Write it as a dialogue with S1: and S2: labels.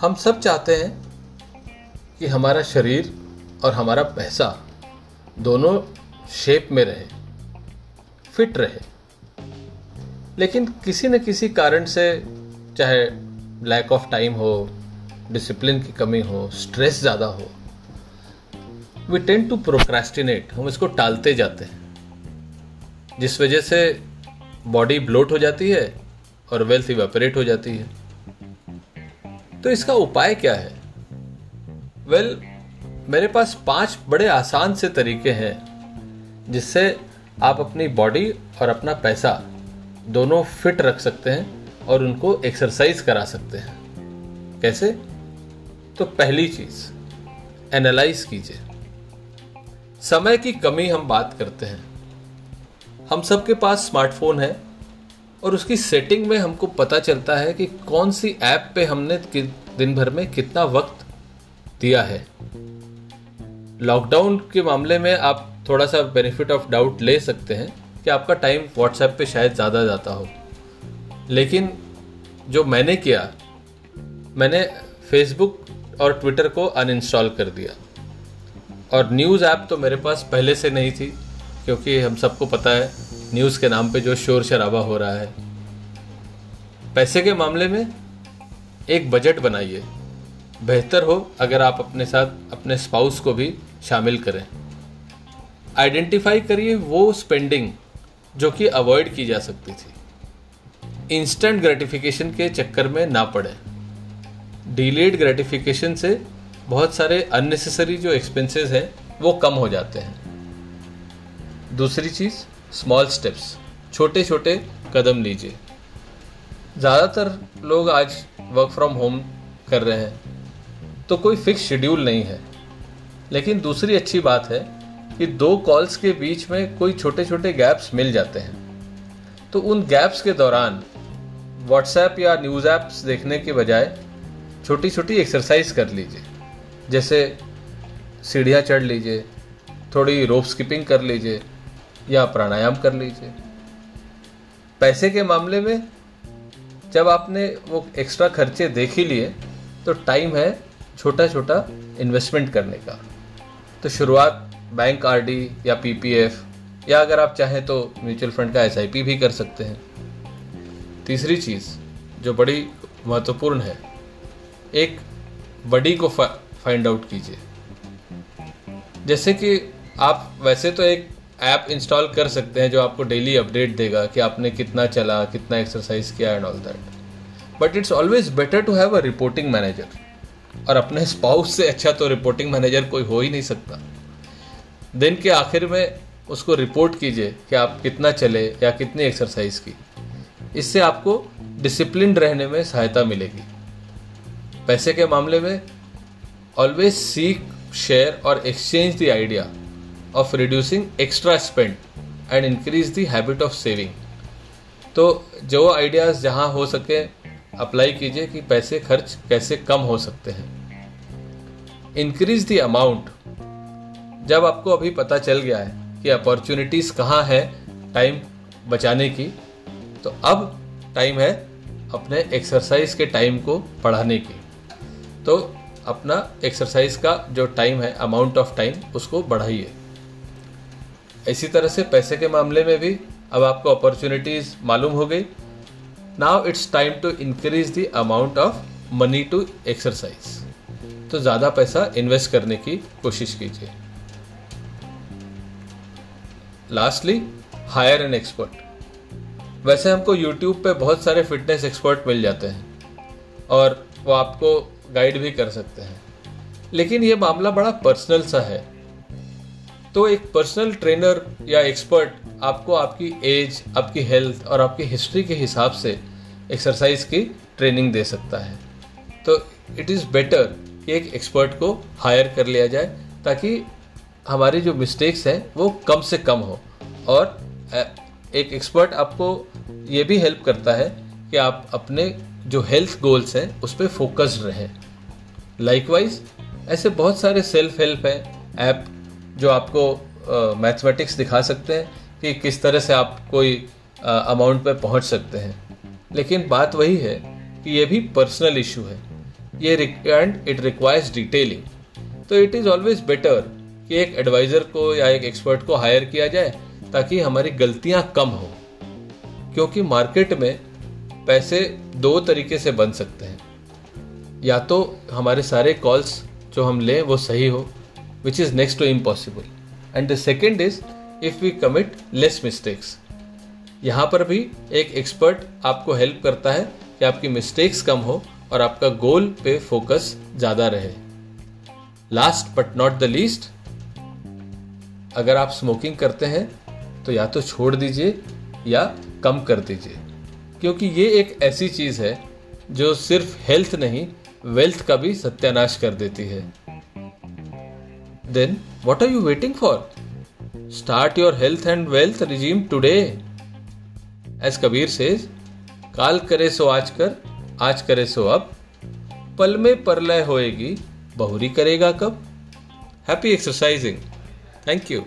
S1: हम सब चाहते हैं कि हमारा शरीर और हमारा पैसा दोनों शेप में रहे फिट रहे। लेकिन किसी न किसी कारण से, चाहे लैक ऑफ़ टाइम हो डिसिप्लिन की कमी हो स्ट्रेस ज़्यादा हो वी टेंड टू प्रोक्रेस्टिनेट हम इसको टालते जाते हैं। जिस वजह से बॉडी ब्लोट हो जाती है और वेल्थ इवेपरेट हो जाती है। तो इसका उपाय क्या है? वेल well, मेरे पास पाँच बड़े आसान से तरीके हैं जिससे आप अपनी बॉडी और अपना पैसा दोनों फिट रख सकते हैं और उनको एक्सरसाइज करा सकते हैं। कैसे? तो पहली चीज़ एनालाइज कीजिए। समय की कमी हम बात करते हैं। हम सबके पास स्मार्टफ़ोन है और उसकी सेटिंग में हमको पता चलता है कि कौन सी ऐप पे हमने दिन भर में कितना वक्त दिया है। लॉकडाउन के मामले में आप थोड़ा सा बेनिफिट ऑफ़ डाउट ले सकते हैं कि आपका टाइम व्हाट्सएप पे शायद ज़्यादा जाता हो। लेकिन जो मैंने किया, मैंने फेसबुक और ट्विटर को अनइंस्टॉल कर दिया। और न्यूज़ ऐप तो मेरे पास पहले से नहीं थी, क्योंकि हम सबको पता है न्यूज़ के नाम पे जो शोर शराबा हो रहा है। पैसे के मामले में एक बजट बनाइए। बेहतर हो अगर आप अपने साथ अपने स्पाउस को भी शामिल करें। आइडेंटिफाई करिए वो स्पेंडिंग जो कि अवॉइड की जा सकती थी। इंस्टेंट ग्रेटिफिकेशन के चक्कर में ना पड़े। डिलेड ग्रेटिफिकेशन से बहुत सारे अननेसेसरी जो एक्सपेंसेस हैं, वो कम हो जाते हैं। दूसरी चीज़ स्मॉल स्टेप्स छोटे छोटे कदम लीजिए। ज़्यादातर लोग आज वर्क फ्रॉम होम कर रहे हैं तो कोई फिक्स शेड्यूल नहीं है। लेकिन दूसरी अच्छी बात है कि दो कॉल्स के बीच में कोई छोटे छोटे गैप्स मिल जाते हैं। तो उन गैप्स के दौरान व्हाट्सएप या न्यूज़ ऐप्स देखने के बजाय छोटी छोटी एक्सरसाइज कर लीजिए। जैसे सीढ़ियाँ चढ़ लीजिए, थोड़ी रोप स्किपिंग कर लीजिए या प्राणायाम कर लीजिए। पैसे के मामले में जब आपने वो एक्स्ट्रा खर्चे देख ही लिए तो टाइम है छोटा छोटा इन्वेस्टमेंट करने का। तो शुरुआत बैंक आरडी या पीपीएफ या अगर आप चाहें तो म्यूचुअल फंड का एसआईपी भी कर सकते हैं। तीसरी चीज़ जो बड़ी महत्वपूर्ण है, एक बडी को फाइंड आउट कीजिए। जैसे कि आप, वैसे तो एक ऐप इंस्टॉल कर सकते हैं जो आपको डेली अपडेट देगा कि आपने कितना चला, कितना एक्सरसाइज किया and all that but it's always better to have a reporting manager और अपने स्पाउस से अच्छा तो रिपोर्टिंग मैनेजर कोई हो ही नहीं सकता. दिन के आखिर में उसको रिपोर्ट कीजिए कि आप कितना चले या कितनी एक्सरसाइज की. इससे आपको डिसिप्लिन रहने में सहायता मिलेगी. पैसे के मामले में ऑलवेज सीक शेयर और exchange the idea of reducing extra spend and increase the habit of saving तो जो आइडियाज़ जहाँ हो सके अप्लाई कीजिए कि पैसे खर्च कैसे कम हो सकते हैं। इंक्रीज द अमाउंट जब आपको अभी पता चल गया है कि अपॉर्चुनिटीज़ कहाँ है टाइम बचाने की तो अब टाइम है अपने एक्सरसाइज के टाइम को बढ़ाने की। तो अपना एक्सरसाइज का जो टाइम है अमाउंट ऑफ़ टाइम उसको बढ़ाइए। इसी तरह से पैसे के मामले में भी अब आपको अपॉर्चुनिटीज़ मालूम हो गई। Now it's time to increase the amount of money to exercise तो ज़्यादा पैसा इन्वेस्ट करने की कोशिश कीजिए। लास्टली हायर एन एक्सपर्ट वैसे हमको यूट्यूब पे बहुत सारे फिटनेस एक्सपर्ट मिल जाते हैं और वो आपको गाइड भी कर सकते हैं। लेकिन ये मामला बड़ा पर्सनल सा है। तो एक पर्सनल ट्रेनर या एक्सपर्ट आपको आपकी एज आपकी हेल्थ और आपकी हिस्ट्री के हिसाब से एक्सरसाइज की ट्रेनिंग दे सकता है। तो इट इज़ बेटर कि एक एक्सपर्ट को हायर कर लिया जाए ताकि हमारी जो मिस्टेक्स हैं वो कम से कम हो। और एक एक्सपर्ट आपको ये भी हेल्प करता है कि आप अपने जो हेल्थ गोल्स हैं उस पर फोकस्ड रहें। लाइकवाइज ऐसे बहुत सारे सेल्फ हेल्प हैं ऐप जो आपको मैथमेटिक्स दिखा सकते हैं कि किस तरह से आप कोई अमाउंट पर पहुँच सकते हैं। लेकिन बात वही है कि ये भी पर्सनल इशू है। ये एंड इट रिक्वायर्स डिटेलिंग तो इट इज़ ऑलवेज बेटर कि एक एडवाइज़र को या एक एक्सपर्ट को हायर किया जाए ताकि हमारी गलतियाँ कम हो। क्योंकि मार्केट में पैसे दो तरीके से बन सकते हैं। या तो हमारे सारे कॉल्स जो हम लें वो सही हो which is next to impossible and the second is if we commit less mistakes यहाँ पर भी एक एक्सपर्ट आपको हेल्प करता है कि आपकी मिस्टेक्स कम हो और आपका गोल पे फोकस ज़्यादा रहे। Last but not the least अगर आप स्मोकिंग करते हैं तो या तो छोड़ दीजिए या कम कर दीजिए। क्योंकि ये एक ऐसी चीज़ है जो सिर्फ़ हेल्थ नहीं वेल्थ का भी सत्यानाश कर देती है। Then what are you waiting for start your health and wealth regime today as Kabir says काल करे सो आज कर आज करे सो अब पल में परलय होएगी, बहुरी करेगा कब? Happy exercising thank you